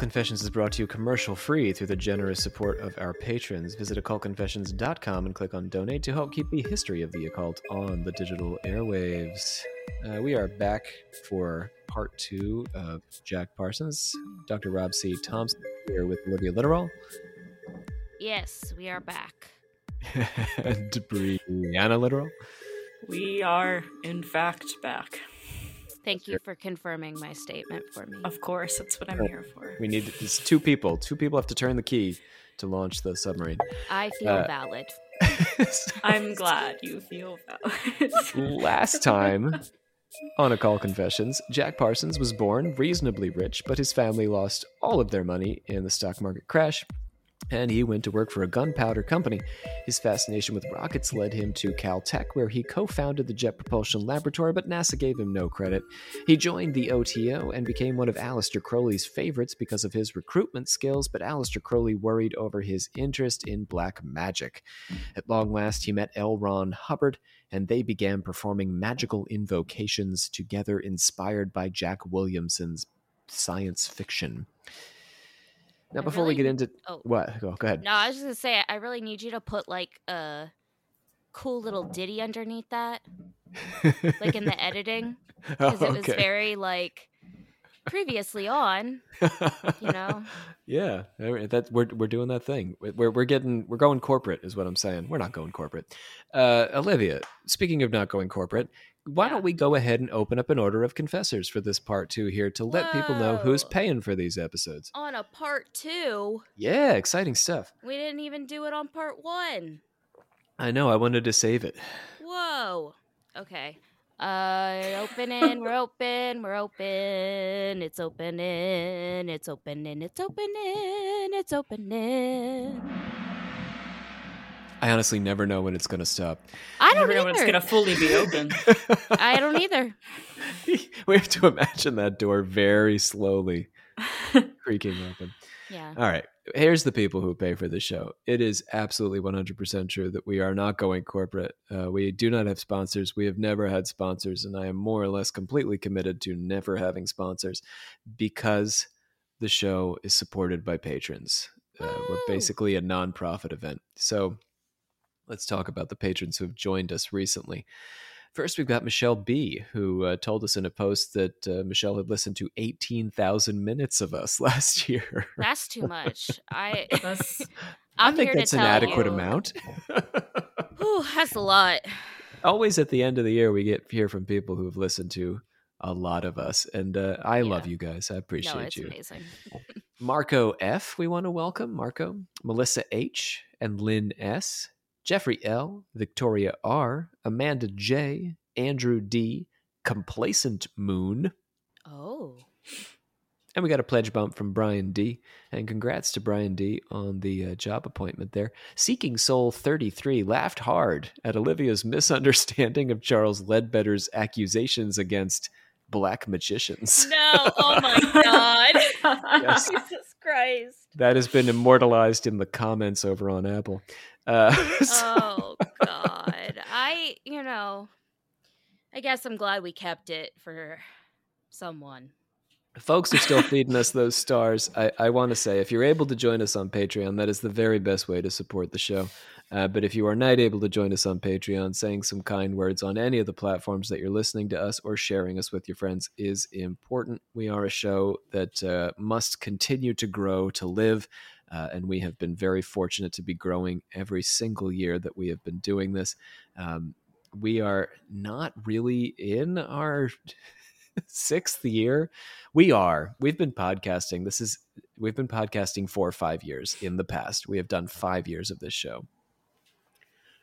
Confessions is brought to you commercial free through the generous support of our patrons. Visit occultconfessions.com and click on donate to help keep the history of the occult on the digital airwaves. Uh, we are back for part two of Jack Parsons. Dr. Rob C. Thompson here with Olivia Literal Yes, we are back. and Brianna Literal. We are, in fact, back. Thank you for confirming my statement for me. Of course, that's what I'm here for. We need it's two people. Two people have to turn the key to launch the submarine. I feel Uh, valid. I'm glad you feel valid. Last time on Occult Confessions, Jack Parsons was born reasonably rich, but his family lost all of their money in the stock market crash, and he went to work for a gunpowder company. His fascination with rockets led him to Caltech, where he co founded the Jet Propulsion Laboratory, but NASA gave him no credit. He joined the OTO and became one of Aleister Crowley's favorites because of his recruitment skills, but Aleister Crowley worried over his interest in black magic. At long last, he met L. Ron Hubbard, and they began performing magical invocations together, inspired by Jack Williamson's science fiction. Now, before we get into Oh. what, go, go ahead. No, I was just gonna say I really need you to put like a cool little ditty underneath that, like in the editing, because it was very like previously on. You know, yeah, that we're we're doing that thing. We're we're getting we're going corporate, is what I'm saying. We're not going corporate. Uh, Olivia, speaking of not going corporate, why Yeah. don't we go ahead and open up an order of confessors for this part two here to let people know who's paying for these episodes? on a part two, Yeah, exciting stuff. we didn't even do it on part one. I know. I wanted to save it. Whoa. Okay. Uh, opening. We're open. We're open. It's opening. It's opening. It's opening. It's opening. I honestly never know when it's going to stop. I don't Never know when it's gonna fully be open. I don't either. we have to imagine that door very slowly creaking open. Yeah. All right. Here's the people who pay for the show. It is absolutely 100% true that we are not going corporate. Uh, we do not have sponsors. We have never had sponsors, and I am more or less completely committed to never having sponsors because the show is supported by patrons. Uh, we're basically a nonprofit event. So let's talk about the patrons who have joined us recently. First, we've got Michelle B, who uh, told us in a post that uh, Michelle had listened to 18,000 minutes of us last year. That's too much. I. I think that's an adequate you. amount. Whew, that's a lot. Always at the end of the year, we get hear from people who have listened to a lot of us, and uh, I love you guys. I appreciate no, it's you. amazing. Marco F, we want to welcome Marco, Melissa H, and Lynn S, Jeffrey L, Victoria R, Amanda J, Andrew D, Complacent Moon, Oh. and we got a pledge bump from Brian D. And congrats to Brian D on the uh, job appointment there. Seeking Soul 33 laughed hard at Olivia's misunderstanding of Charles Ledbetter's accusations against black magicians. No. Oh my God. Yes. Christ. That has been immortalized in the comments over on Apple. Uh, so- Oh God. I, you know, I guess I'm glad we kept it for someone. Folks are still feeding us those stars. I, I want to say, if you're able to join us on Patreon, that is the very best way to support the show. Uh, but if you are not able to join us on Patreon, saying some kind words on any of the platforms that you're listening to us or sharing us with your friends is important. We are a show that uh, must continue to grow to live. Uh, and we have been very fortunate to be growing every single year that we have been doing this. Um, we are not really in our sixth year. We are. We've been podcasting. This is we've been podcasting for five years in the past. We have done five years of this show.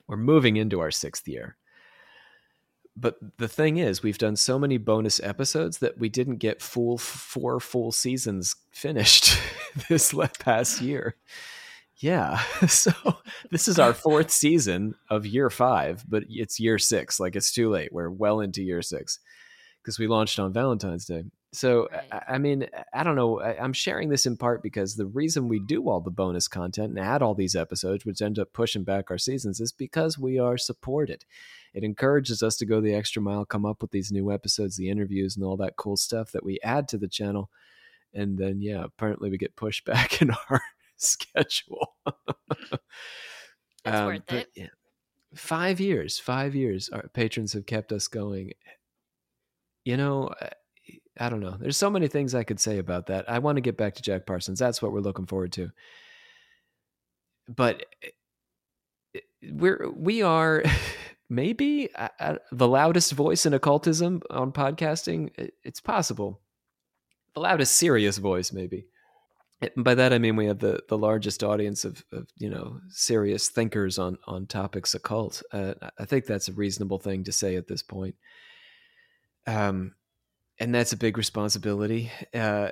We're moving into our sixth year. But the thing is, we've done so many bonus episodes that we didn't get full four full seasons finished this past year. Yeah. So this is our fourth season of year five, but it's year six. Like it's too late. We're well into year six because we launched on Valentine's Day. So, Right. I, I mean, I don't know. I, I'm sharing this in part because the reason we do all the bonus content and add all these episodes, which end up pushing back our seasons, is because we are supported. It encourages us to go the extra mile, come up with these new episodes, the interviews, and all that cool stuff that we add to the channel. and then yeah, apparently we get pushed back in our schedule. It's Um, worth it. yeah, five years, five years. Our patrons have kept us going. You know, I- don't know. There's so many things I could say about that. I want to get back to Jack Parsons. That's what we're looking forward to. But eh, we're we are maybe the loudest voice in occultism on podcasting. It's possible. The loudest serious voice, maybe. And by that I mean we have the, the largest audience of, of you know serious thinkers on on topics occult. Uh, I think that's a reasonable thing to say at this point. Um, and that's a big responsibility. Uh,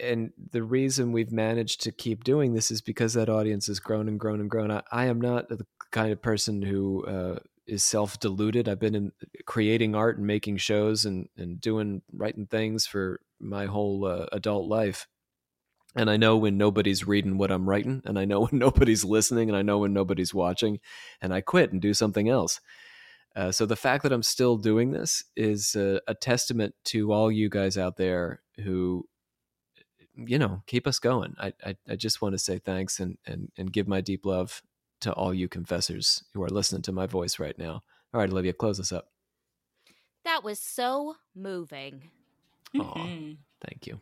and the reason we've managed to keep doing this is because that audience has grown and grown and grown. I, I am not the kind of person who uh, is self deluded. I've been in creating art and making shows and and doing writing things for my whole uh, adult life. And I know when nobody's reading what I'm writing, and I know when nobody's listening, and I know when nobody's watching, and I quit and do something else. Uh, so the fact that I'm still doing this is a, a testament to all you guys out there who, you know, keep us going. I I, I just want to say thanks and, and and give my deep love to all you confessors who are listening to my voice right now. All right, Olivia, close us up. That was so moving. Aw. Mhm. Thank you.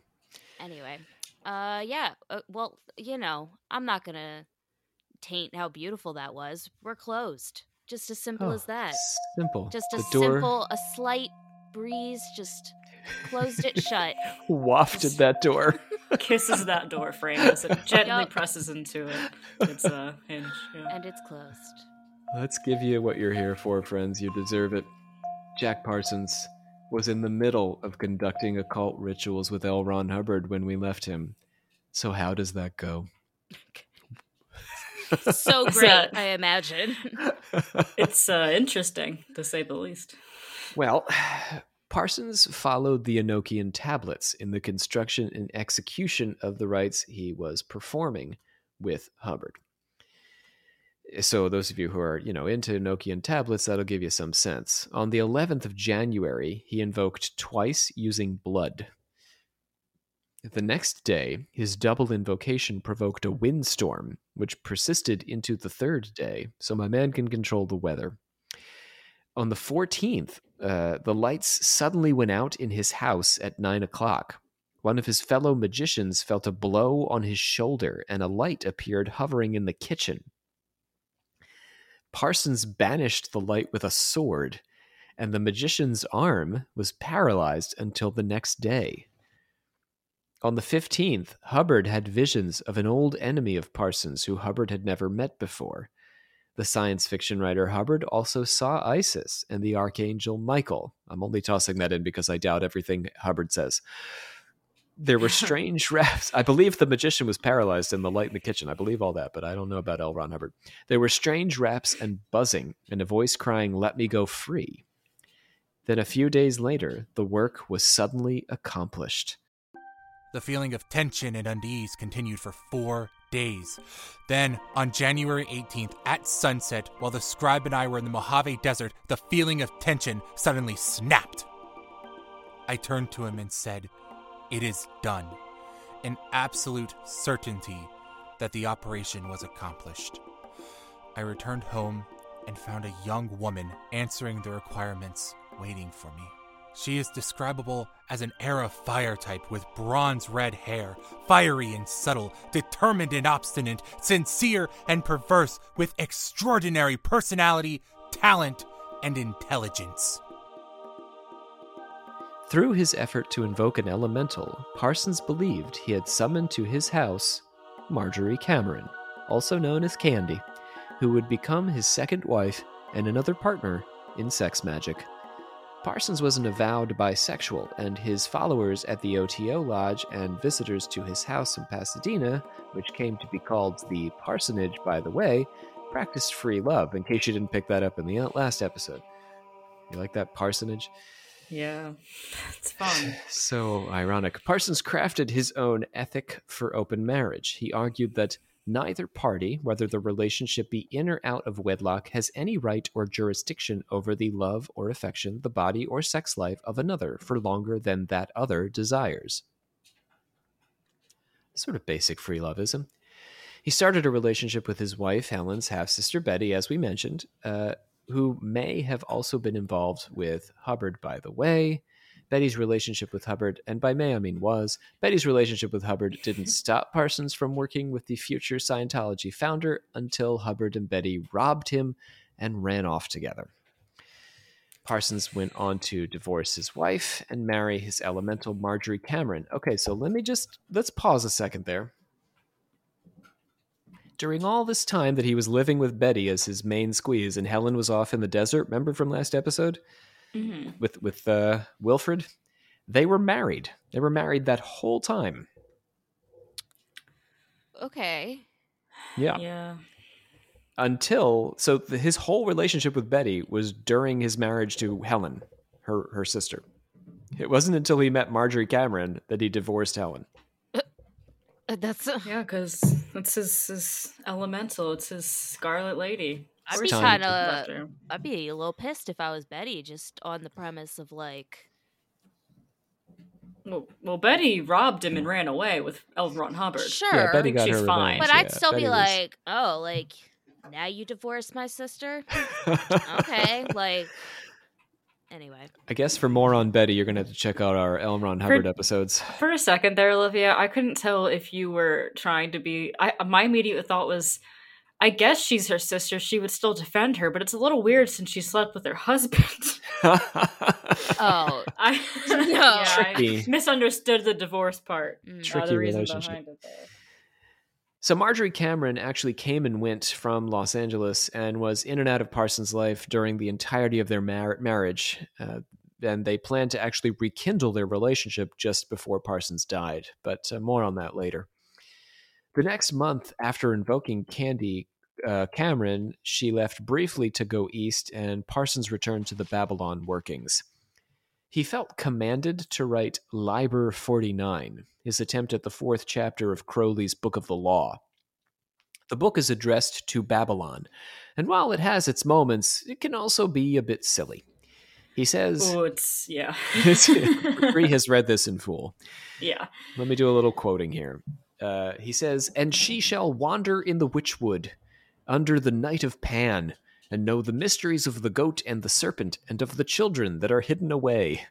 Anyway, uh, yeah. Uh, well, you know, I'm not gonna taint how beautiful that was. We're closed. Just as simple Oh, as that. Simple. Just a the door simple, a slight breeze just closed it shut. wafted that door. Kisses that door frame as it gently Yup. presses into it. It's a hinge. Yeah. and it's closed. Let's give you what you're here for, friends. You deserve it. Jack Parsons was in the middle of conducting occult rituals with L. Ron Hubbard when we left him. So how does that go? So great, that- I imagine. It's uh, interesting, to say the least. well, Parsons followed the Enochian tablets in the construction and execution of the rites he was performing with Hubbard. So those of you who are, you know, into Enochian tablets, that'll give you some sense. On the 11th of January, he invoked twice using blood. The next day, his double invocation provoked a windstorm, which persisted into the third day, so my man can control the weather. On the 14th, uh, the lights suddenly went out in his house at 9 o'clock. One of his fellow magicians felt a blow on his shoulder, and a light appeared hovering in the kitchen. Parsons banished the light with a sword, and the magician's arm was paralyzed until the next day. On the 15th, Hubbard had visions of an old enemy of Parsons who Hubbard had never met before. The science fiction writer Hubbard also saw Isis and the archangel Michael. I'm only tossing that in because I doubt everything Hubbard says. There were strange raps. I believe the magician was paralyzed in the light in the kitchen. I believe all that, but I don't know about L. Ron Hubbard. There were strange raps and buzzing, and a voice crying, Let me go free. Then a few days later, the work was suddenly accomplished. The feeling of tension and unease continued for four days. Then, on January 18th, at sunset, while the scribe and I were in the Mojave Desert, the feeling of tension suddenly snapped. I turned to him and said, It is done. An absolute certainty that the operation was accomplished. I returned home and found a young woman answering the requirements, waiting for me. She is describable as an era fire type with bronze red hair, fiery and subtle, determined and obstinate, sincere and perverse, with extraordinary personality, talent, and intelligence. Through his effort to invoke an elemental, Parsons believed he had summoned to his house Marjorie Cameron, also known as Candy, who would become his second wife and another partner in sex magic. Parsons was an avowed bisexual, and his followers at the OTO Lodge and visitors to his house in Pasadena, which came to be called the Parsonage, by the way, practiced free love, in case you didn't pick that up in the uh, last episode. You like that parsonage? Yeah, it's fun. So ironic. Parsons crafted his own ethic for open marriage. He argued that neither party, whether the relationship be in or out of wedlock, has any right or jurisdiction over the love or affection, the body or sex life of another for longer than that other desires. Sort of basic free loveism. He started a relationship with his wife, Helen's half sister Betty, as we mentioned, uh, who may have also been involved with Hubbard, by the way. Betty's relationship with Hubbard, and by may I mean was, Betty's relationship with Hubbard didn't stop Parsons from working with the future Scientology founder until Hubbard and Betty robbed him and ran off together. Parsons went on to divorce his wife and marry his elemental Marjorie Cameron. Okay, so let me just let's pause a second there. During all this time that he was living with Betty as his main squeeze, and Helen was off in the desert, remember from last episode Mhm. with with uh, Wilfred, they were married. They were married that whole time. Okay. Yeah, Yeah. until so the, his whole relationship with Betty was during his marriage to Helen, her her sister. It wasn't until he met Marjorie Cameron that he divorced Helen. Uh, That's. Uh, Yeah, because that's his, his elemental. It's his Scarlet Lady. I'd be course time he kind of. I'd be a little pissed if I was Betty, just on the premise of like. Well, well, Betty robbed him and ran away with L. Ron Hubbard. Sure. Yeah, Betty think got she's her fine. revenge. But I'd still Betty be was- like, oh, like now you divorced my sister. Okay, like. Anyway, I guess for more on Betty, you're gonna have to check out our L. Ron Hubbard episodes. For a second there, Olivia, I couldn't tell if you were trying to be. I my immediate thought was, I guess she's her sister. She would still defend her, but it's a little weird since she slept with her husband. oh, I No. yeah, I misunderstood the divorce part. mm. Uh, Tricky the relationship. behind it. So Marjorie Cameron actually came and went from Los Angeles and was in and out of Parsons' life during the entirety of their mar- marriage. Uh, and they planned to actually rekindle their relationship just before Parsons died, but uh, more on that later. The next month after invoking Candy uh, Cameron, she left briefly to go east, and Parsons returned to the Babylon workings. He felt commanded to write Liber 49, his attempt at the fourth chapter of Crowley's Book of the Law. The book is addressed to Babylon, and while it has its moments, it can also be a bit silly. He says, Oh, it's yeah, Bree has read this in full. yeah. Let me do a little quoting here. Uh, he says, And she shall wander in the witchwood under the night of Pan, and know the mysteries of the goat and the serpent, and of the children that are hidden away.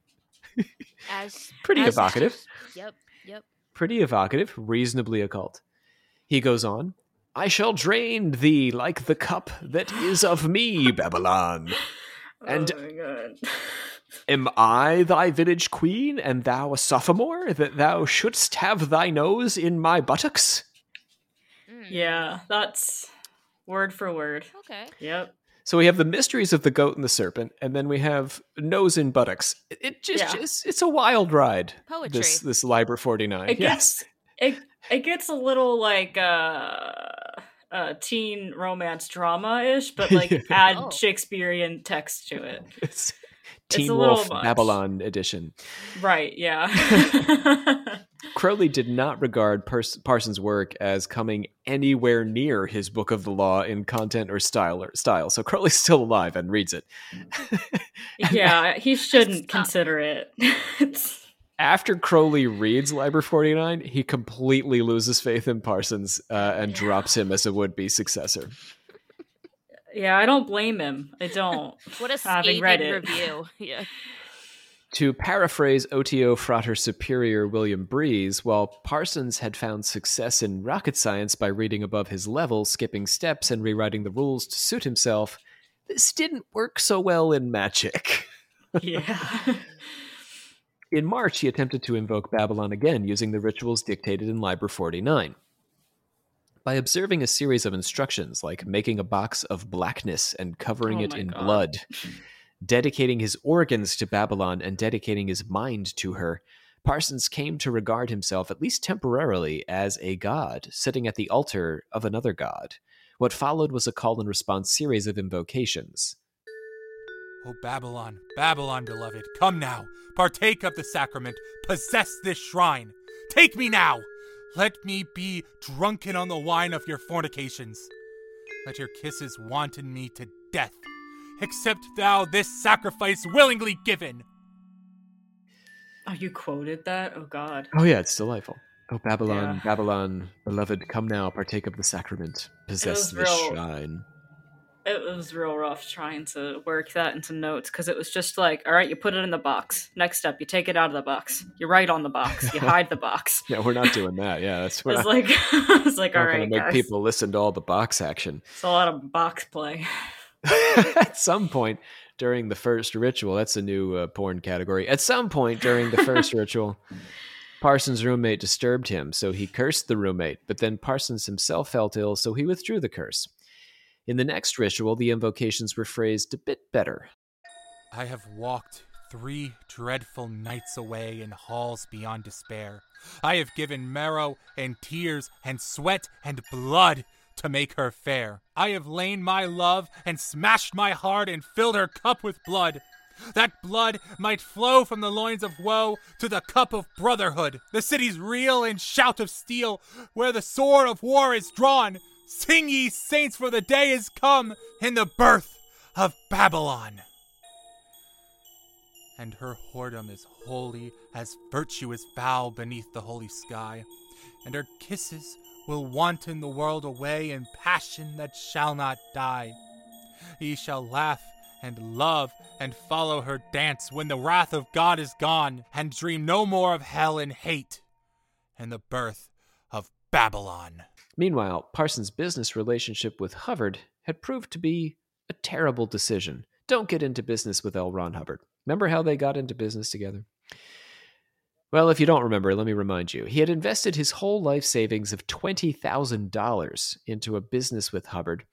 as Pretty as- evocative. Yep, yep. Pretty evocative, reasonably occult. He goes on, I shall drain thee like the cup that is of me, Babylon. And- oh my god. Am I thy village queen, and thou a sophomore, that thou shouldst have thy nose in my buttocks? Mm. yeah, that's word for word. Okay. Yep. So we have the mysteries of the goat and the serpent, and then we have nose in buttocks. It, it just, Yeah. it's, it's a wild ride. Poetry. This this Liber forty nine. Yes, gets it it gets a little like uh uh teen romance drama ish, but like Yeah. add Oh. Shakespearean text to it. Teen Wolf. Babylon edition. Right, yeah. Crowley did not regard Parsons' work as coming anywhere near his Book of the Law in content or style. Or style. So Crowley's still alive and reads it. yeah, he shouldn't consider it. After Crowley reads Liber 49, he completely loses faith in Parsons uh, and drops him as a would-be successor. Yeah, I don't blame him. I don't. What a Having scathing read it. review. Yeah. To paraphrase OTO Frater Superior William Breeze, while Parsons had found success in rocket science by reading above his level, skipping steps, and rewriting the rules to suit himself, this didn't work so well in magic. Yeah. In March, he attempted to invoke Babylon again using the rituals dictated in Liber 49. By observing a series of instructions like making a box of blackness and covering Oh it in God. blood, dedicating his organs to Babylon and dedicating his mind to her, Parsons came to regard himself, at least temporarily, as a god, sitting at the altar of another god. What followed was a call and response series of invocations. O Babylon, Babylon, beloved, come now, partake of the sacrament, possess this shrine. Take me now! Let me be drunken on the wine of your fornications. Let your kisses wanton me to death. Accept thou this sacrifice willingly given. Oh, you quoted that? Oh God. Oh, yeah, it's delightful. Oh, Babylon, Yeah. Babylon, beloved, come now, partake of the sacrament, possess was this real- shrine. It was real rough trying to work that into notes because it was just like, all right, you put it in the box. Next step, you take it out of the box. You write on the box. You hide the box. Yeah, we're not doing that. Yeah, that's we're It's not, like, it's like, all to make guys. people listen to all the box action. It's a lot of box play. At some point during the first ritual, that's a new uh, porn category. At some point during the first ritual, Parsons' roommate disturbed him, so he cursed the roommate, but then Parsons himself felt ill, so he withdrew the curse. In the next ritual, the invocations were phrased a bit better. I have walked three dreadful nights away in halls beyond despair. I have given marrow and tears and sweat and blood to make her fair. I have lain my love and smashed my heart and filled her cup with blood. That blood might flow from the loins of woe to the cup of brotherhood. The cities reel and shout of steel, where the sword of war is drawn. Sing ye saints, for the day is come in the birth of Babylon and her whoredom is holy as virtue is beneath the holy sky, and her kisses will wanton the world away in passion that shall not die. Ye shall laugh and love and follow her dance when the wrath of God is gone, and dream no more of hell and hate, and the birth of Babylon. Meanwhile, Parsons' business relationship with Hubbard had proved to be a terrible decision. Don't get into business with L. Ron Hubbard. Remember how they got into business together? Well, if you don't remember, let me remind you. He had invested his whole life savings of $20,000 into a business with Hubbard,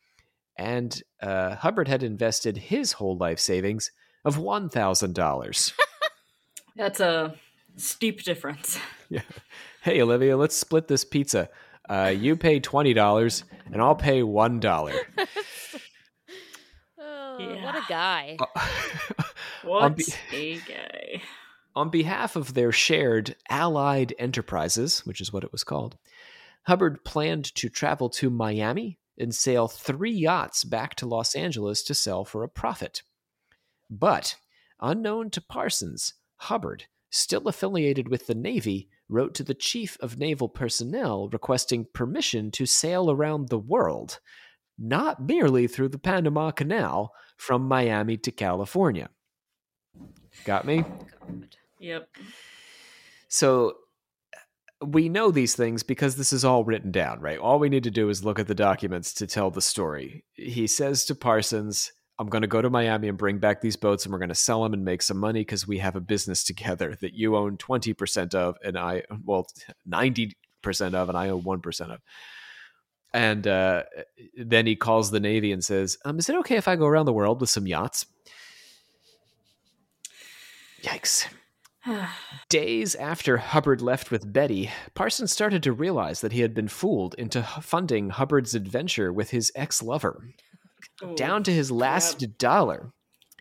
and uh, Hubbard had invested his whole life savings of $1,000. That's a steep difference. yeah. Hey, Olivia, let's split this pizza. Uh, you pay $20, and I'll pay $1. Oh, What a guy. What be- a guy. On behalf of their shared Allied Enterprises, which is what it was called, Hubbard planned to travel to Miami and sail three yachts back to Los Angeles to sell for a profit. But, unknown to Parsons, Hubbard, still affiliated with the Navy, wrote to the Chief of Naval Personnel requesting permission to sail around the world, not merely through the Panama Canal from Miami to California. Got me? God. Yep. So we know these things because this is all written down, right? All we need to do is look at the documents to tell the story. He says to Parsons, I'm going to go to Miami and bring back these boats and we're going to sell them and make some money because we have a business together that you own 20% of and I, well, 90% of and I own 1% of. And uh, then he calls the Navy and says, um, Is it okay if I go around the world with some yachts? Yikes. Days after Hubbard left with Betty, Parsons started to realize that he had been fooled into funding Hubbard's adventure with his ex lover, Ooh. down to his last dollar.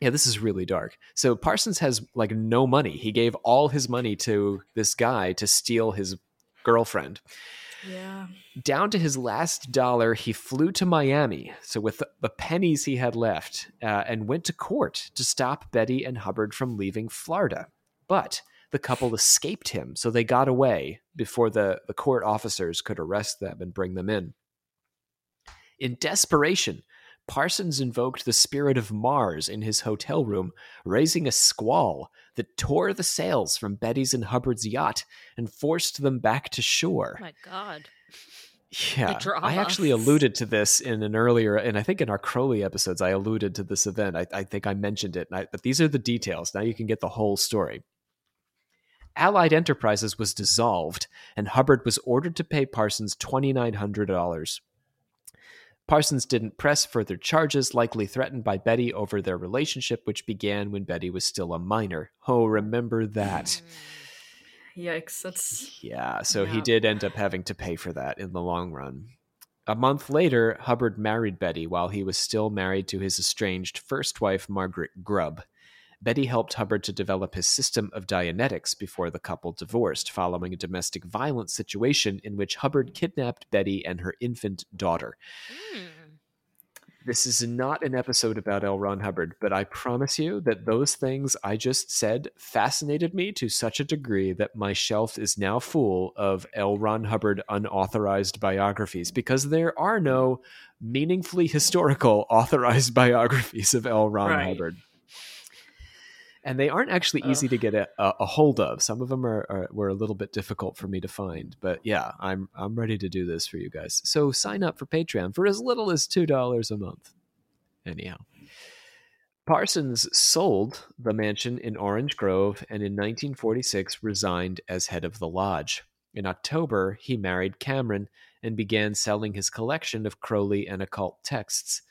Yeah, this is really dark. So Parsons has like no money. He gave all his money to this guy to steal his girlfriend. Yeah. Down to his last dollar, he flew to Miami. So, with the- the pennies he had left, uh, and went to court to stop Betty and Hubbard from leaving Florida. But the couple escaped him, so they got away before the, the court officers could arrest them and bring them in. In desperation, Parsons invoked the spirit of Mars in his hotel room, raising a squall that tore the sails from Betty's and Hubbard's yacht and forced them back to shore. Oh my God. Yeah. I actually alluded to this in an earlier, and I think in our Crowley episodes, I alluded to this event. I, I think I mentioned it, and I, but these are the details. Now you can get the whole story. Allied Enterprises was dissolved, and Hubbard was ordered to pay Parsons twenty nine hundred dollars. Parsons didn't press further charges, likely threatened by Betty over their relationship, which began when Betty was still a minor. Oh, remember that. Yikes. That's Yeah, so he did end up having to pay for that in the long run. A month later, Hubbard married Betty while he was still married to his estranged first wife, Margaret Grubb. Betty helped Hubbard to develop his system of Dianetics before the couple divorced, following a domestic violence situation in which Hubbard kidnapped Betty and her infant daughter. Mm. This is not an episode about L. Ron Hubbard, but I promise you that those things I just said fascinated me to such a degree that my shelf is now full of L. Ron Hubbard unauthorized biographies because there are no meaningfully historical authorized biographies of L. Ron Right. Hubbard. And they aren't actually Ugh. easy to get a, a, a hold of. Some of them are, are were a little bit difficult for me to find, but yeah, I'm I'm ready to do this for you guys. So sign up for Patreon for as little as two dollars a month. Anyhow, Parsons sold the mansion in Orange Grove and in 1946 resigned as head of the lodge. In October, he married Cameron and began selling his collection of Crowley and occult texts.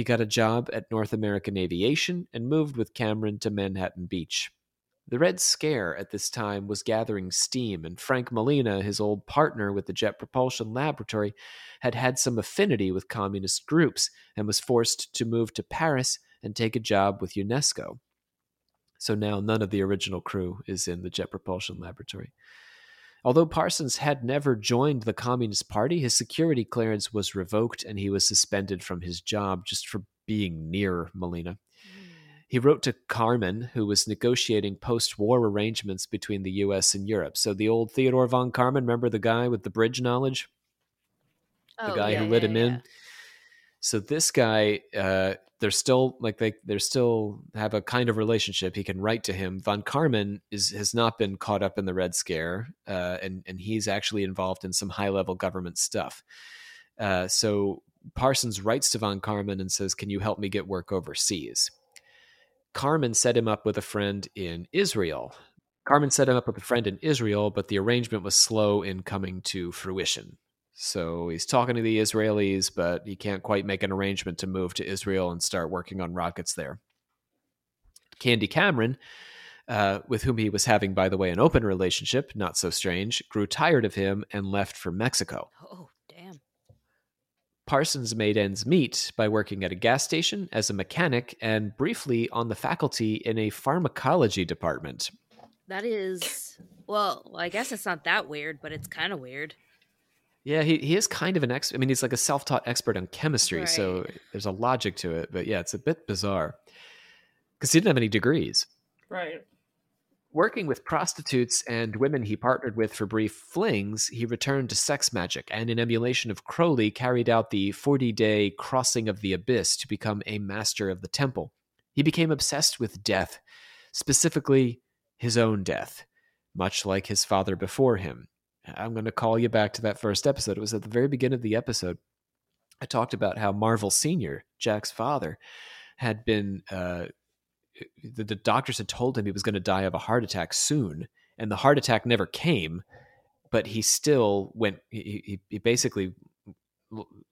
He got a job at North American Aviation and moved with Cameron to Manhattan Beach. The Red Scare at this time was gathering steam, and Frank Malina, his old partner with the Jet Propulsion Laboratory, had had some affinity with communist groups and was forced to move to Paris and take a job with UNESCO. So now none of the original crew is in the Jet Propulsion Laboratory. Although Parsons had never joined the Communist Party, his security clearance was revoked and he was suspended from his job just for being near Malina. He hmm. wrote to Kármán, who was negotiating post war arrangements between the US and Europe. So the old Theodore von Kármán, remember the guy with the bridge knowledge? The Oh, guy yeah, who lit yeah, him yeah. in? So this guy, uh, they're still like they they're still have a kind of relationship. He can write to him. Von Kármán is has not been caught up in the Red Scare, uh, and and he's actually involved in some high level government stuff. Uh, so Parsons writes to Von Kármán and says, "Can you help me get work overseas?" Kármán set him up with a friend in Israel. Kármán set him up with a friend in Israel, but the arrangement was slow in coming to fruition. So he's talking to the Israelis, but he can't quite make an arrangement to move to Israel and start working on rockets there. Candy Cameron, uh, with whom he was having, by the way, an open relationship, not so strange, grew tired of him and left for Mexico. Oh, damn. Parsons made ends meet by working at a gas station as a mechanic and briefly on the faculty in a pharmacology department. That is. Well, I guess it's not that weird, but it's kind of weird. Yeah, he, he is kind of an expert. I mean, he's like a self taught expert on chemistry, so there's a logic to it. But yeah, it's a bit bizarre because he didn't have any degrees. Right. Working with prostitutes and women he partnered with for brief flings, he returned to sex magic and, in emulation of Crowley, carried out the 40 day crossing of the abyss to become a master of the temple. He became obsessed with death, specifically his own death, much like his father before him. I'm going to call you back to that first episode. It was at the very beginning of the episode. I talked about how Marvel Sr., Jack's father, had been uh, the, the doctors had told him he was going to die of a heart attack soon, and the heart attack never came. But he still went. He, he, he basically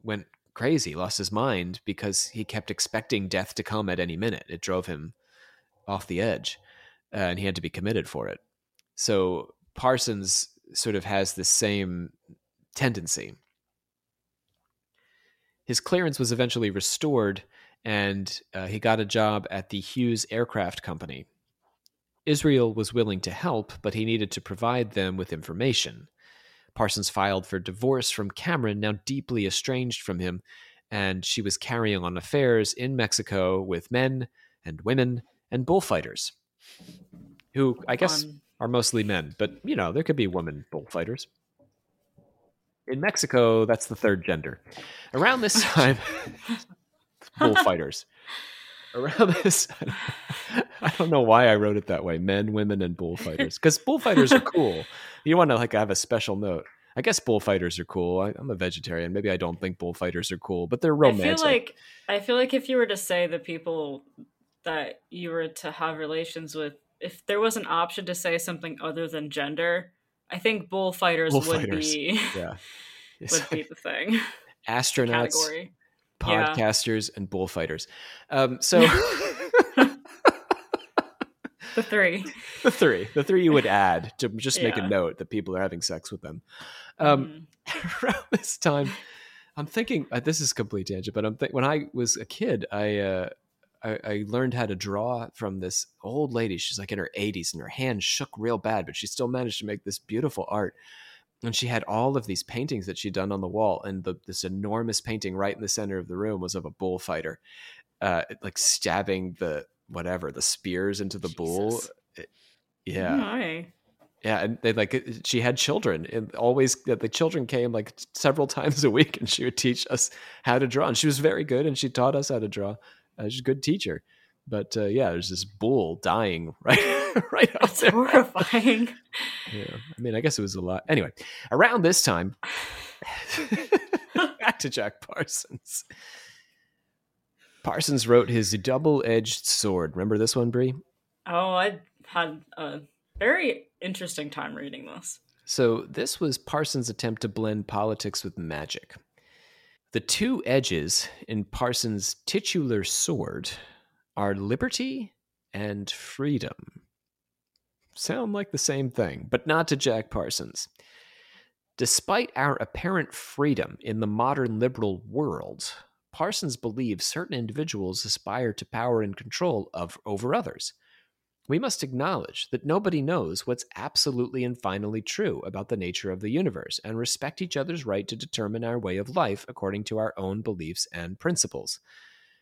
went crazy, lost his mind because he kept expecting death to come at any minute. It drove him off the edge, uh, and he had to be committed for it. So Parsons sort of has the same tendency. His clearance was eventually restored, and uh, he got a job at the Hughes Aircraft Company. Israel was willing to help, but he needed to provide them with information. Parsons filed for divorce from Cameron, now deeply estranged from him, and she was carrying on affairs in Mexico with men and women and bullfighters, who I guess Fun. Are mostly men, but you know, there could be women bullfighters. In Mexico, that's the third gender. Around this time, bullfighters. Around this, I don't know why I wrote it that way: men, women, and bullfighters. Because bullfighters are cool. You want to like have a special note. I guess bullfighters are cool. I, I'm a vegetarian. Maybe I don't think bullfighters are cool, but they're I romantic. feel like I feel like if you were to say the people that you were to have relations with, if there was an option to say something other than gender, I think bullfighters, would be yeah, would be the thing astronauts, category. Yeah. podcasters, and bullfighters. Um, so The three. the three, the three you would add to just make a note that people are having sex with them. Um, Mhm. around this time, I'm thinking uh, this is complete tangent, but I'm think when I was a kid, I, uh, I I learned how to draw from this old lady. She's like in her 80s, and her hand shook real bad, but she still managed to make this beautiful art. and she had all of these paintings that she'd done on the wall and the, this enormous painting right in the center of the room was of a bullfighter uh, like stabbing the whatever the spears into the bull It- yeah My. yeah and they like she had children and always the the children came like several times a week and she would teach us how to draw and she was very good and she taught us how to draw uh, she's a good teacher but uh, yeah there's this bull dying right right out That's there horrifying. yeah i mean i guess it was a lot anyway around this time back to jack parsons parsons wrote his double-edged sword remember this one brie Oh, I had a very interesting time reading this. So, this was Parsons' attempt to blend politics with magic. The two edges in Parsons' titular sword are liberty and freedom. Sound like the same thing, but not to Jack Parsons. Despite our apparent freedom in the modern liberal world, Parsons believes certain individuals aspire to power and control of over others. We must acknowledge that nobody knows what's absolutely and finally true about the nature of the universe and respect each other's right to determine our way of life according to our own beliefs and principles.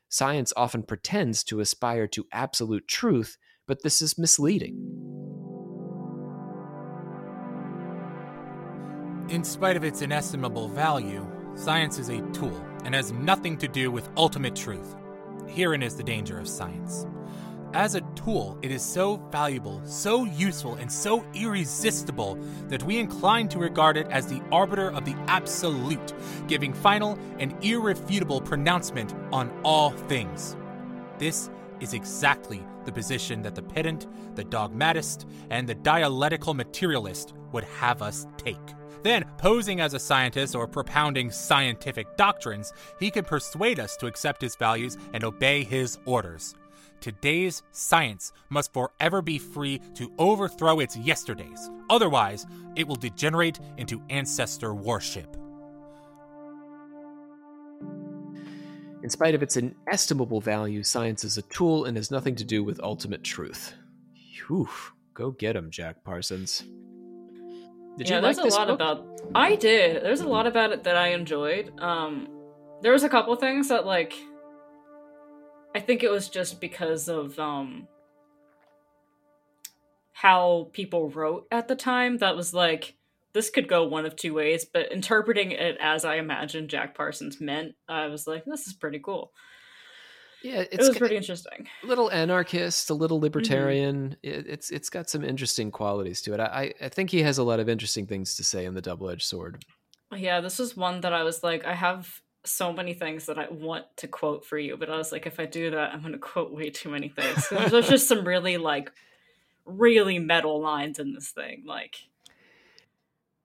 Science often pretends to aspire to absolute truth, but this is misleading. In spite of its inestimable value, science is a tool and has nothing to do with ultimate truth. Herein is the danger of science. As a tool, it is so valuable, so useful, and so irresistible that we incline to regard it as the arbiter of the absolute, giving final and irrefutable pronouncement on all things. This is exactly the position that the pedant, the dogmatist, and the dialectical materialist would have us take. Then, posing as a scientist or propounding scientific doctrines, he can persuade us to accept his values and obey his orders. Today's science must forever be free to overthrow its yesterdays. Otherwise, it will degenerate into ancestor worship. In spite of its inestimable value, science is a tool and has nothing to do with ultimate truth. Whew. Go get him, Jack Parsons. Did yeah, you there's like this a lot book? about. I did. There's a lot about it that I enjoyed. Um, there was a couple things that like. I think it was just because of um how people wrote at the time that was like this could go one of two ways, but interpreting it as I imagined Jack Parsons meant, I was like, this is pretty cool. Yeah, It it's was pretty interesting. a little anarchist, a little Mm-hmm. libertarian. It, it's it's got some interesting qualities to it. I, I I think he has a lot of interesting things to say in the double edged sword. Yeah, this was one that I was like, I have so many things that I want to quote for you, but I was like, if I do that, I'm going to quote way too many things. There's, just some really like, really metal lines in this thing. Like,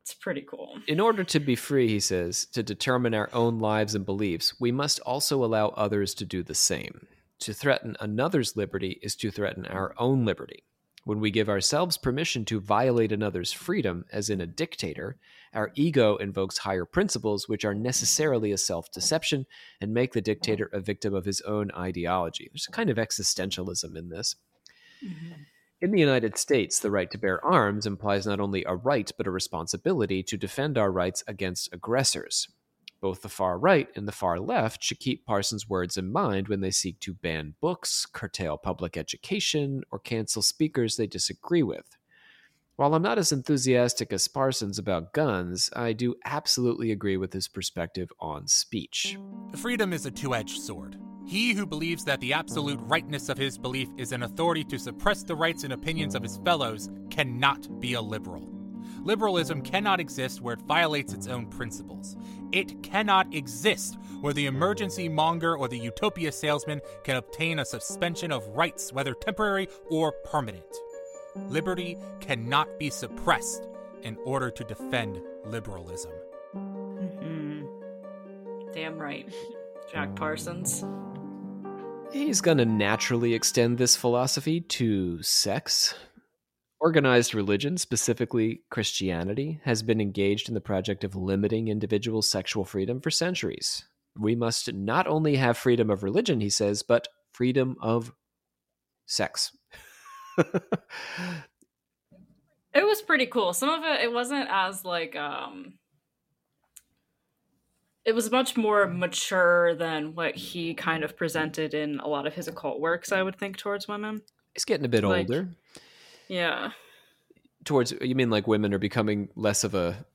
it's pretty cool. In order to be free, he says, to determine our own lives and beliefs, we must also allow others to do the same. To threaten another's liberty is to threaten our own liberty. When we give ourselves permission to violate another's freedom, as in a dictator, our ego invokes higher principles, which are necessarily a self deception and make the dictator a victim of his own ideology. There's a kind of existentialism in this. Mm-hmm. In the United States, the right to bear arms implies not only a right, but a responsibility to defend our rights against aggressors. Both the far right and the far left should keep Parsons' words in mind when they seek to ban books, curtail public education, or cancel speakers they disagree with. While I'm not as enthusiastic as Parsons about guns, I do absolutely agree with his perspective on speech. Freedom is a two edged sword. He who believes that the absolute rightness of his belief is an authority to suppress the rights and opinions of his fellows cannot be a liberal. Liberalism cannot exist where it violates its own principles. It cannot exist where the emergency monger or the utopia salesman can obtain a suspension of rights, whether temporary or permanent. Liberty cannot be suppressed in order to defend liberalism. Mhm. Damn right. Jack Parsons. He's going to naturally extend this philosophy to sex. Organized religion, specifically Christianity, has been engaged in the project of limiting individual sexual freedom for centuries. We must not only have freedom of religion, he says, but freedom of sex. It was pretty cool. Some of it it wasn't as like um it was much more mature than what he kind of presented in a lot of his occult works, I would think, towards women. He's getting a bit Like- older. Yeah. Towards you mean like women are becoming less of a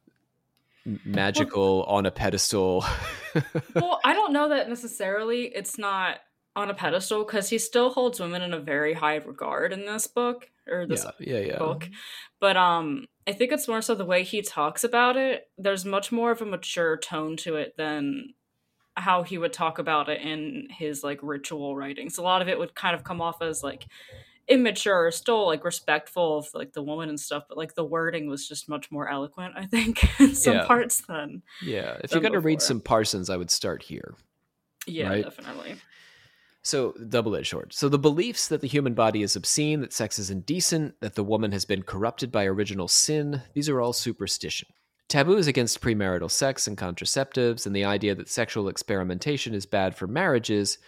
magical on a pedestal. well, I don't know that necessarily it's not on a pedestal because he still holds women in a very high regard in this book or this yeah, yeah, yeah. book. But um I think it's more so the way he talks about it. There's much more of a mature tone to it than how he would talk about it in his like ritual writings. A lot of it would kind of come off as like immature, still like respectful of like the woman and stuff, but like the wording was just much more eloquent, I think, in some Yeah. parts than Yeah, if you're going to read some Parsons, I would start here. yeah, Right. definitely. So, double edged sword. So, the beliefs that the human body is obscene, that sex is indecent, that the woman has been corrupted by original sin, these are all superstition. Taboos against premarital sex and contraceptives, and the idea that sexual experimentation is bad for marriages,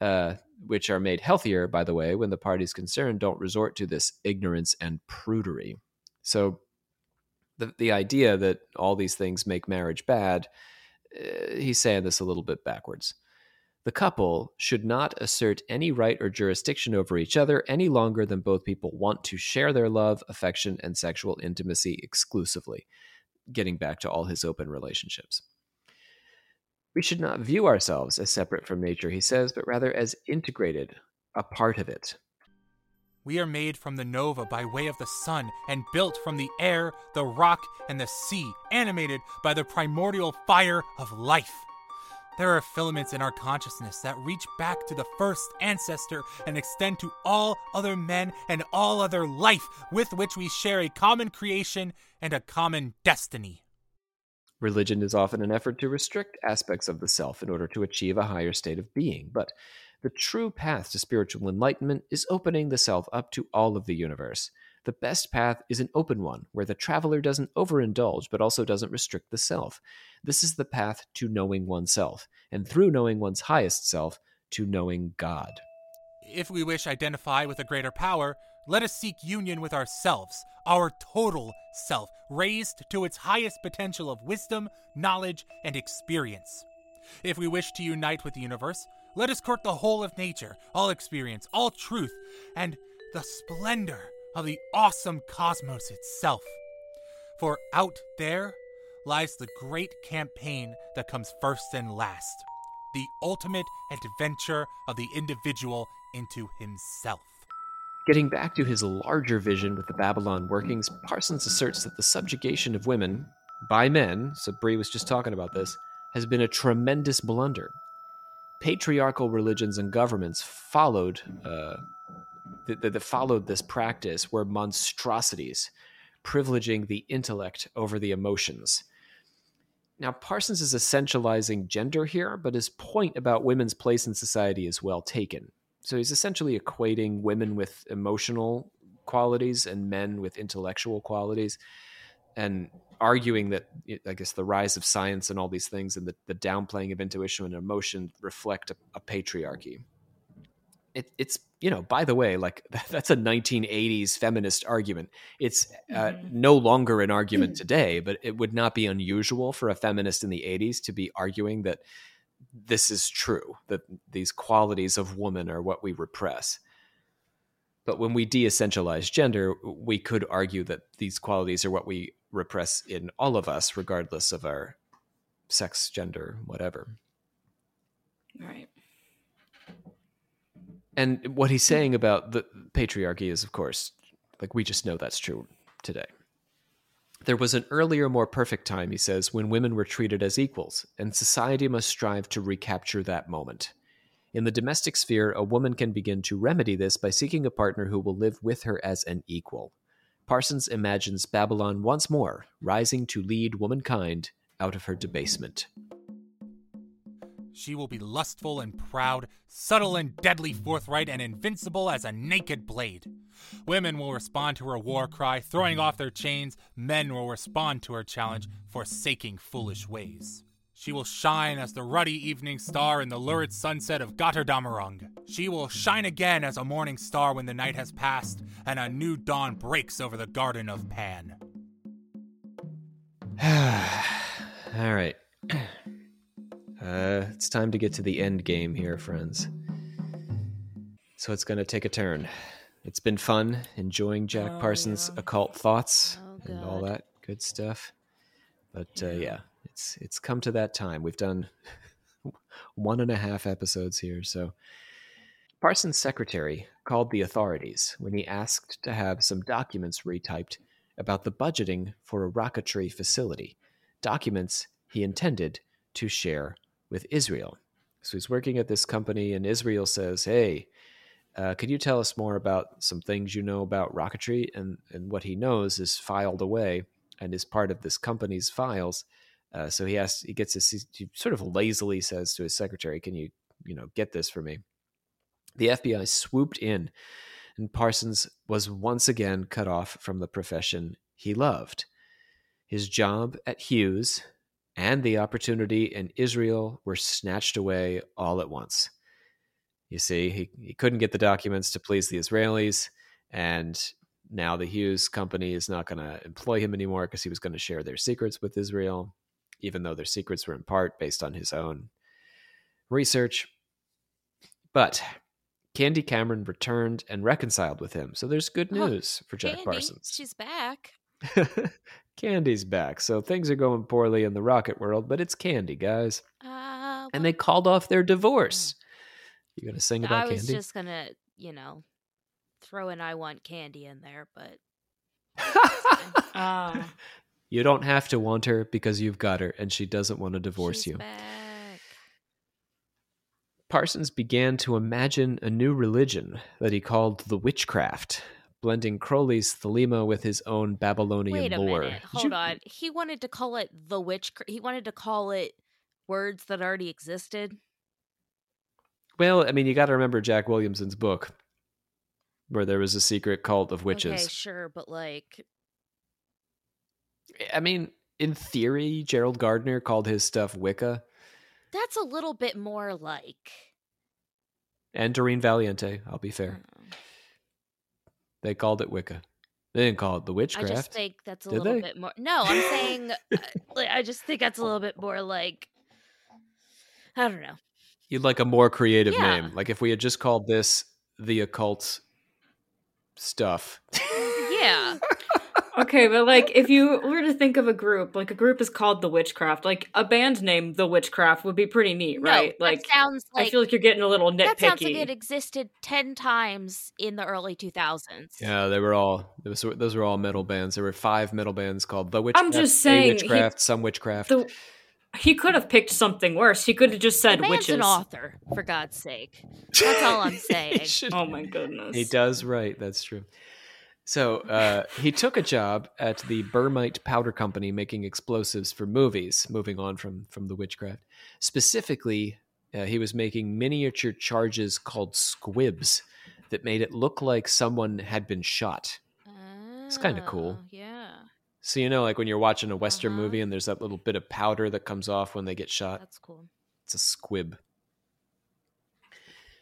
uh, which are made healthier, by the way, when the parties concerned don't resort to this ignorance and prudery. So, the, the idea that all these things make marriage bad, uh, he's saying this a little bit backwards. The couple should not assert any right or jurisdiction over each other any longer than both people want to share their love, affection, and sexual intimacy exclusively. Getting back to all his open relationships. We should not view ourselves as separate from nature, he says, but rather as integrated, a part of it. We are made from the nova by way of the sun, and built from the air, the rock, and the sea, animated by the primordial fire of life. There are filaments in our consciousness that reach back to the first ancestor and extend to all other men and all other life with which we share a common creation and a common destiny. Religion is often an effort to restrict aspects of the self in order to achieve a higher state of being, but the true path to spiritual enlightenment is opening the self up to all of the universe. The best path is an open one, where the traveler doesn't overindulge but also doesn't restrict the self. This is the path to knowing oneself, and through knowing one's highest self, to knowing God. If we wish identify with a greater power, let us seek union with ourselves, our total self, raised to its highest potential of wisdom, knowledge, and experience. If we wish to unite with the universe, let us court the whole of nature, all experience, all truth, and the splendor of the awesome cosmos itself. For out there lies the great campaign that comes first and last the ultimate adventure of the individual into himself. Getting back to his larger vision with the Babylon workings, Parsons asserts that the subjugation of women by men, so Bree was just talking about this, has been a tremendous blunder. Patriarchal religions and governments followed uh, that, that followed this practice were monstrosities, privileging the intellect over the emotions. Now, Parsons is essentializing gender here, but his point about women's place in society is well taken. So he's essentially equating women with emotional qualities and men with intellectual qualities, and arguing that I guess the rise of science and all these things and the, the downplaying of intuition and emotion reflect a, a patriarchy. It, it's you know by the way like that's a 1980s feminist argument it's uh, Mhm. no longer an argument today but it would not be unusual for a feminist in the 80s to be arguing that this is true that these qualities of woman are what we repress but when we de-essentialize gender we could argue that these qualities are what we repress in all of us regardless of our sex gender whatever Right. And what he's saying about the patriarchy is, of course, like we just know that's true today. There was an earlier, more perfect time, he says, when women were treated as equals, and society must strive to recapture that moment. In the domestic sphere, a woman can begin to remedy this by seeking a partner who will live with her as an equal. Parsons imagines Babylon once more rising to lead womankind out of her debasement. She will be lustful and proud, subtle and deadly forthright, and invincible as a naked blade. Women will respond to her war cry, throwing off their chains. Men will respond to her challenge, forsaking foolish ways. She will shine as the ruddy evening star in the lurid sunset of Götterdämmerung. She will shine again as a morning star when the night has passed and a new dawn breaks over the garden of Pan. All right. Uh, it's time to get to the end game here, friends. So it's going to take a turn. It's been fun enjoying Jack Oh, Parsons' occult thoughts Oh, and all that good stuff. But uh, Yeah. yeah, it's it's come to that time. We've done one and a half episodes here, so Parsons' secretary called the authorities when he asked to have some documents retyped about the budgeting for a rocketry facility. Documents he intended to share with Israel. So he's working at this company, and Israel says, Hey, uh, could you tell us more about some things you know about rocketry? And, and what he knows is filed away and is part of this company's files. Uh, so he asks, he gets this, he sort of lazily says to his secretary, Can you, you know, get this for me? The FBI swooped in, and Parsons was once again cut off from the profession he loved. His job at Hughes and the opportunity in Israel were snatched away all at once. You see, he, he couldn't get the documents to please the Israelis, and now the Hughes company is not going to employ him anymore because he was going to share their secrets with Israel, even though their secrets were in part based on his own research. But Candy Cameron returned and reconciled with him, so there's good Oh, news for Jack Candy, Parsons. she's back. Candy's back, so things are going poorly in the rocket world, but it's Candy, guys. Uh, And they called off their divorce. You gonna sing about Candy? I was Candy? just gonna, you know, throw an "I want candy" in there, but Ah. you don't have to want her because you've got her, and she doesn't want to divorce she's you. Back. Parsons began to imagine a new religion that he called the witchcraft, blending Crowley's Thelema with his own Babylonian Wait a lore. minute. Hold you- on. He wanted to call it the witch. He wanted to call it words that already existed. Well, I mean, you got to remember Jack Williamson's book, where there was a secret cult of witches. Okay, sure, but like, I mean, in theory, Gerald Gardner called his stuff Wicca, that's a little bit more like. and Doreen Valiente. I'll be fair. uh, They called it Wicca. They didn't call it the witchcraft. I just think that's a Did little they? bit more. No, I'm saying, uh, like, I just think that's a little bit more like. I don't know. You'd like a more creative Yeah. name. Like if we had just called this the occult stuff. Yeah. Okay, but like if you were to think of a group, like a group is called the Witchcraft, like a band name, the Witchcraft, would be pretty neat, No, right? that like sounds like I feel like you're getting a little nitpicky. that sounds like it existed ten times in the early 2000s. yeah, they were all those were, those were all metal bands. There were five metal bands called the Witchcraft. I'm just A saying, he- Witchcraft, some Witchcraft. The- he could have picked something worse. He could have just The said man's witches. an author, for God's sake. That's all I'm saying. should- Oh my goodness. He does right. That's true. So uh, he took a job at the Bermite Powder Company making explosives for movies. Moving on from from the witchcraft, specifically, uh, he was making miniature charges called squibs that made it look like someone had been shot. It's kinda cool. Oh, Yeah, So you know, like when you're watching a western Uh-huh. movie and there's that little bit of powder that comes off when they get shot. that's cool. It's a squib.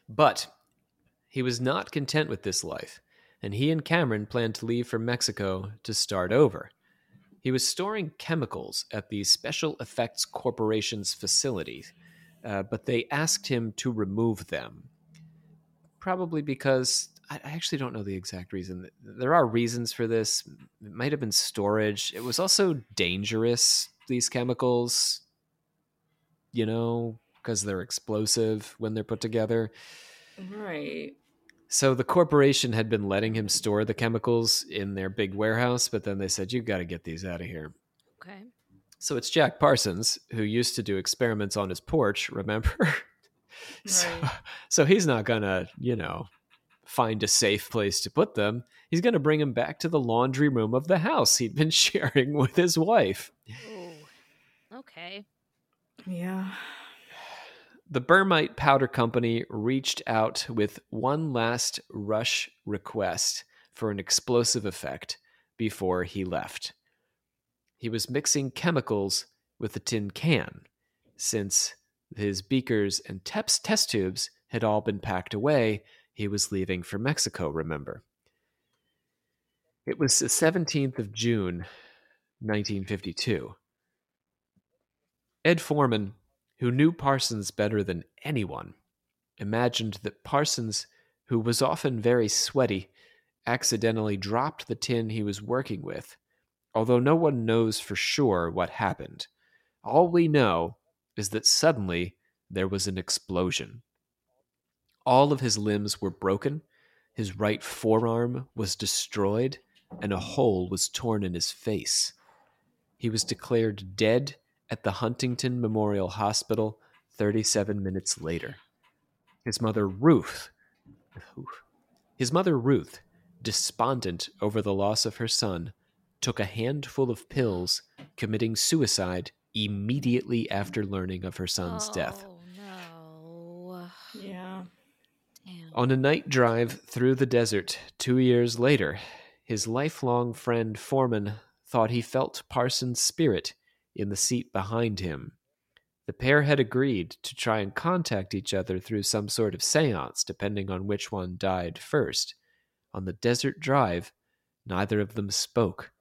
But he was not content with this life, and he and Cameron planned to leave for Mexico to start over. He was storing chemicals at the Special Effects Corporation's facility, uh, but they asked him to remove them. Probably because I actually don't know the exact reason. There are reasons for this. It might have been storage. It was also dangerous, these chemicals you know, because they're explosive when they're put together. right. So the corporation had been letting him store the chemicals in their big warehouse, but then they said, You've got to get these out of here. Okay. So it's Jack Parsons, who used to do experiments on his porch, remember? so, Right. so he's not going to, you know, find a safe place to put them. He's going to bring them back to the laundry room of the house he'd been sharing with his wife. Ooh. Okay. Yeah. The Bermite Powder Company reached out with one last rush request for an explosive effect before he left. He was mixing chemicals with a tin can, since his beakers and teps, test tubes had all been packed away. He was leaving for Mexico, remember. It was the 17th of June, 1952. Ed Forman, who knew Parsons better than anyone, imagined that Parsons, who was often very sweaty, accidentally dropped the tin he was working with, although no one knows for sure what happened. All we know is that suddenly there was an explosion. All of his limbs were broken, his right forearm was destroyed, and a hole was torn in his face. He was declared dead at the Huntington Memorial Hospital 37 minutes later. His mother, Ruth, his mother, Ruth, despondent over the loss of her son, took a handful of pills, committing suicide immediately after learning of her son's oh, death. No. Yeah. Damn. On a night drive through the desert two years later, his lifelong friend Forman thought he felt Parsons' spirit in the seat behind him. The pair had agreed to try and contact each other through some sort of seance, depending on which one died first. On the desert drive, neither of them spoke,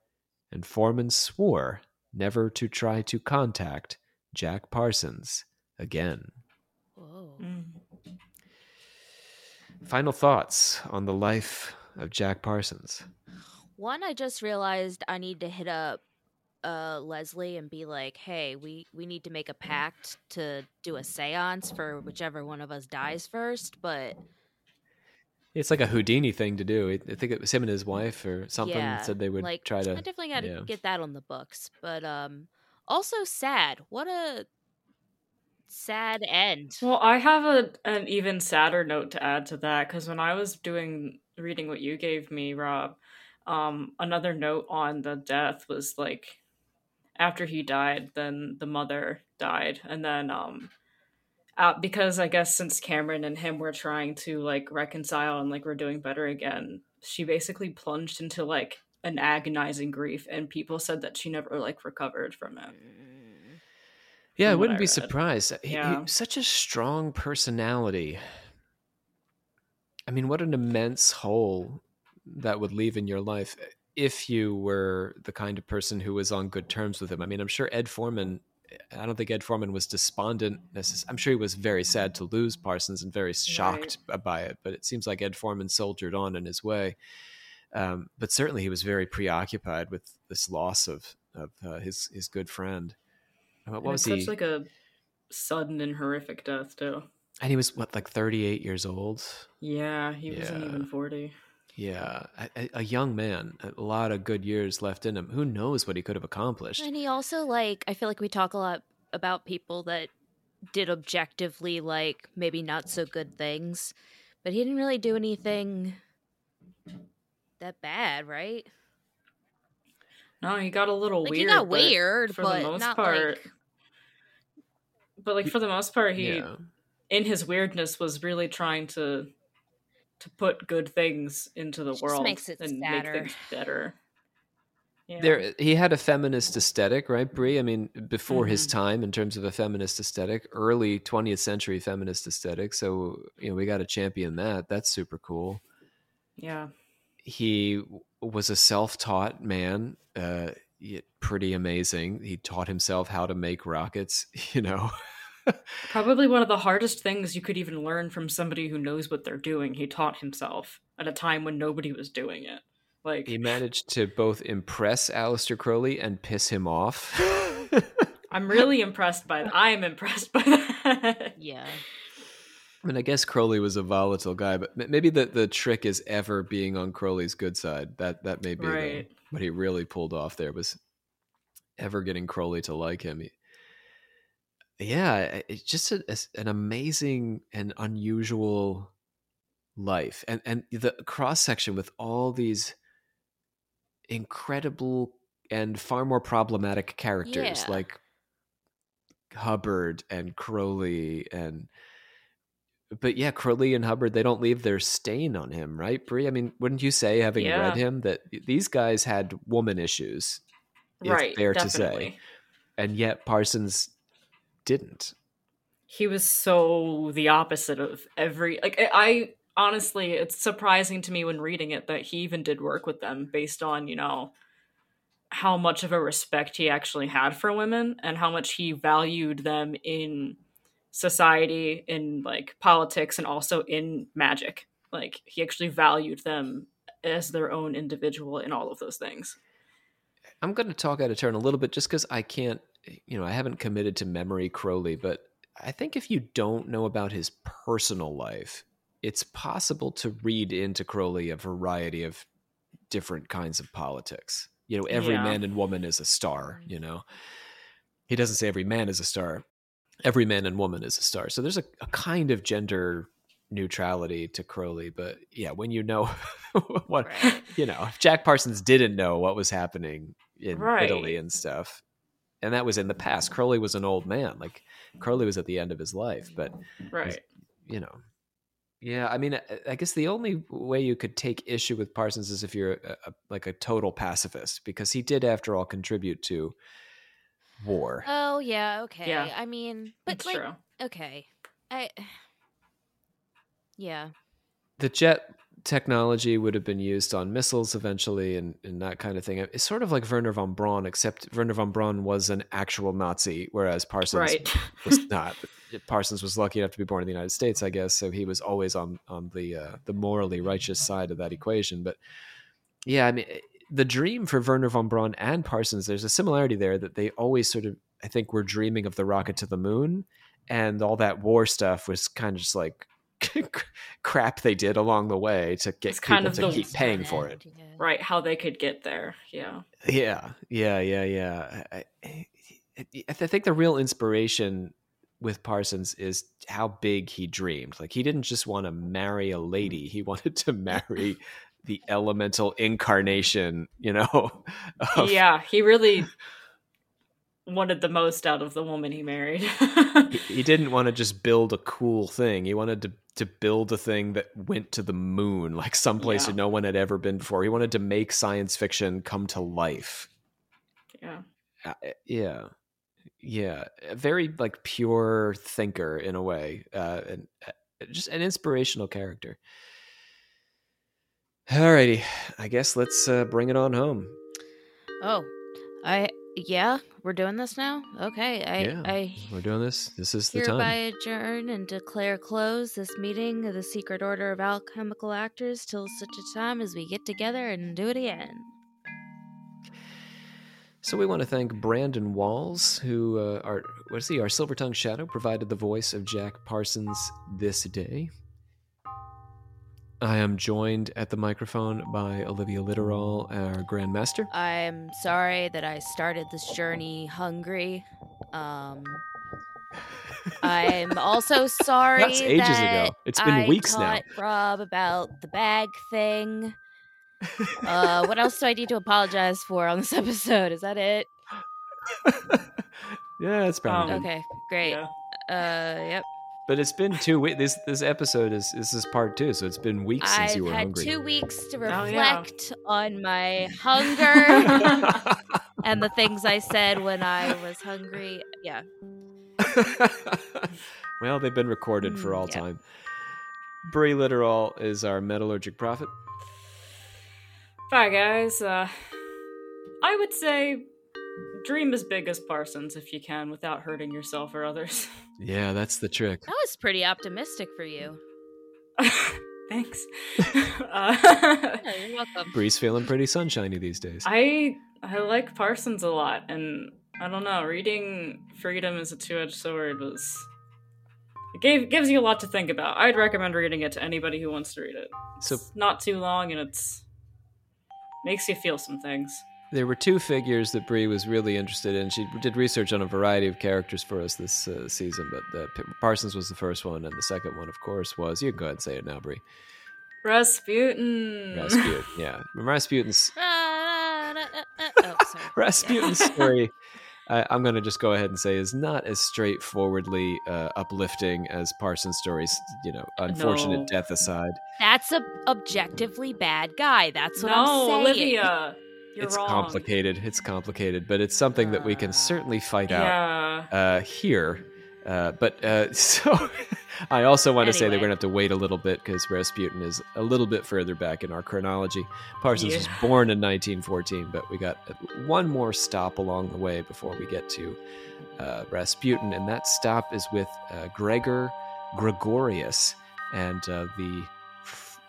and Forman swore never to try to contact Jack Parsons again. Mm. Final thoughts on the life of Jack Parsons. One, I just realized I need to hit up uh Leslie and be like, "Hey, we we need to make a pact to do a séance for whichever one of us dies first, but It's like a Houdini thing to do. I I think it was him and his wife or something yeah, said they would like try to I definitely got to yeah. get that on the books. But um also sad. What a sad end. Well, I have a an even sadder note to add to that because when I was doing reading what you gave me, Rob, um, another note on the death was like after he died, then the mother died, and then um, out because I guess since Cameron and him were trying to like reconcile and like we're doing better again, she basically plunged into like an agonizing grief, and people said that she never like recovered from it. Yeah, I from wouldn't I be surprised. He, he- such a strong personality. I mean, what an immense hole that would leave in your life if you were the kind of person who was on good terms with him. I mean, I'm sure Ed Forman. I don't think Ed Forman was despondent. I'm sure he was very sad to lose Parsons and very shocked by it. But it seems like Ed Forman soldiered on in his way. Um, but certainly, he was very preoccupied with this loss of of uh, his his good friend. Uh, What was he? such like a sudden and horrific death too. And he was what, like thirty-eight years old. Yeah, he wasn't even forty. Yeah, a, a- a young man, a lot of good years left in him. Who knows what he could have accomplished? And he also like I feel like we talk a lot about people that did objectively like maybe not so good things, but he didn't really do anything that bad, right? No, he got a little Like weird. he got but weird, for the most not part. like But like for the most part, he yeah, in his weirdness was really trying to to put good things into the Just world makes it and sadder. make things better. Yeah. there he had a feminist aesthetic, right, Brie? I mean, before his Mhm. time in terms of a feminist aesthetic, early 20th century feminist aesthetic. So you know, we got to champion that. That's super cool. yeah. He was a self-taught man. Uh, pretty amazing. He taught himself how to make rockets. You know. Probably one of the hardest things you could even learn from somebody who knows what they're doing. He taught himself at a time when nobody was doing it. Like He managed to both impress Aleister Crowley and piss him off. I'm really impressed by that. I'm impressed by that. yeah. I mean, I guess Crowley was a volatile guy, but maybe the, the trick is ever being on Crowley's good side. That that may be the- what he really pulled off there was ever getting Crowley to like him. He- yeah, it's just a, it's an amazing and unusual life, and and the cross section with all these incredible and far more problematic characters Yeah. like Hubbard and Crowley and but yeah, Crowley and Hubbard they don't leave their stain on him, right, Brie? I mean, wouldn't you say, having Yeah. read him, that these guys had woman issues? Right. fair to say, and yet Parsons didn't. he was so the opposite of every like I, I honestly it's surprising to me when reading it that he even did work with them based on you know how much of a respect he actually had for women and how much he valued them in society in like politics and also in magic like he actually valued them as their own individual in all of those things I'm going to talk out of turn a little bit just because I can't, you know, I haven't committed to memory Crowley, but I think if you don't know about his personal life, it's possible to read into Crowley a variety of different kinds of politics. You know, every Yeah. man and woman is a star, mm. you know. He doesn't say every man is a star, every man and woman is a star. So there's a, a kind of gender neutrality to Crowley, but yeah, when you know what Right. you know, if Jack Parsons didn't know what was happening in Right. Italy and stuff, and that was in the past. Crowley was an old man. Like Crowley was at the end of his life, but right you know, yeah. I mean, I, I guess the only way you could take issue with Parsons is if you're a, a, like a total pacifist, because he did, after all, contribute to war. Oh yeah, okay. Yeah. I mean, but that's like, true okay, I. Yeah. the jet technology would have been used on missiles eventually and, and that kind of thing. It's sort of like Wernher von Braun, except Wernher von Braun was an actual Nazi, whereas Parsons right was not. Parsons was lucky enough to be born in the United States, I guess, so he was always on on the uh, the morally righteous side of that equation. But yeah, I mean, the dream for Wernher von Braun and Parsons, there's a similarity there that they always sort of, I think, were dreaming of the rocket to the moon, and all that war stuff was kind of just like crap they did along the way to get It's people kind of to keep paying for it. Yeah. right how they could get there yeah Yeah, yeah, yeah, yeah. I, I, I think the real inspiration with Parsons is how big he dreamed. Like he didn't just want to marry a mm-hmm. lady; he wanted to marry the elemental incarnation. You know? of- yeah he really wanted the most out of the woman he married He, he didn't want to just build a cool thing. He wanted to to build a thing that went to the moon, like someplace Yeah. where no one had ever been before. He wanted to make science fiction come to life. yeah uh, yeah yeah a very like pure thinker in a way uh and uh, just an inspirational character alrighty i guess let's uh bring it on home Oh, I yeah, we're doing this now. Okay, I Yeah, I we're doing this this is the time. hereby adjourn and declare close this meeting of the Secret Order of Alchemical Actors till such a time as we get together and do it again. so we want to thank brandon walls who uh, are what is he our silver tongue shadow provided the voice of jack parsons this day I am joined at the microphone by Olivia Litterall, our Grandmaster. I'm sorry that I started this journey hungry. Um, I'm also sorry That's ages that ago. It's been I weeks now. Rob about the bag thing. Uh, what else do I need to apologize for on this episode? Is that it? yeah, that's probably Um. Okay, great. yeah Uh, yep. But it's been two weeks. This this episode is this is part two, so it's been weeks since you were hungry. I've you were had hungry. two weeks to Oh, yeah. reflect on my hunger and the things I said when I was hungry. Yeah. well, they've been recorded for Mm, all yeah. time. Brie Litterall is our metallurgic prophet. Bye, guys. Uh, I would say dream as big as Parsons if you can without hurting yourself or others. Yeah, that's the trick. That was pretty optimistic for you. Thanks. uh, Yeah, you're welcome. Bree's feeling pretty sunshiny these days. I I like Parsons a lot, and I don't know. Reading Freedom is a two-edged sword was it gave gives you a lot to think about. I'd recommend reading it to anybody who wants to read it. So It's not too long, and it's makes you feel some things. There were two figures that Brie was really interested in. She did research on a variety of characters for us this uh, season, but uh, Parsons was the first one, and the second one, of course, was you can go ahead and say it now, Brie. Rasputin. Rasputin. yeah, Rasputin's oh. Rasputin's story, I, I'm going to just go ahead and say, is not as straightforwardly uh, uplifting as Parsons' stories. You know, unfortunate No. death aside, That's a objectively bad guy. That's what no, I'm saying. Olivia. You're it's wrong. complicated. It's complicated, but it's something that we can certainly fight out Yeah. uh, here. Uh, but uh, so I also want to say that we're going to have to wait a little bit because Rasputin is a little bit further back in our chronology. Parsons was born in 1914, but we got one more stop along the way before we get to uh, Rasputin, and that stop is with uh, Gregor Gregorius and uh, the F-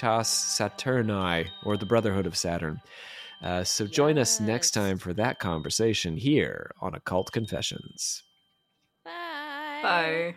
Fraternitas Saturni, or the Brotherhood of Saturn. Uh, so join us next time for that conversation here on Occult Confessions. Bye. Bye.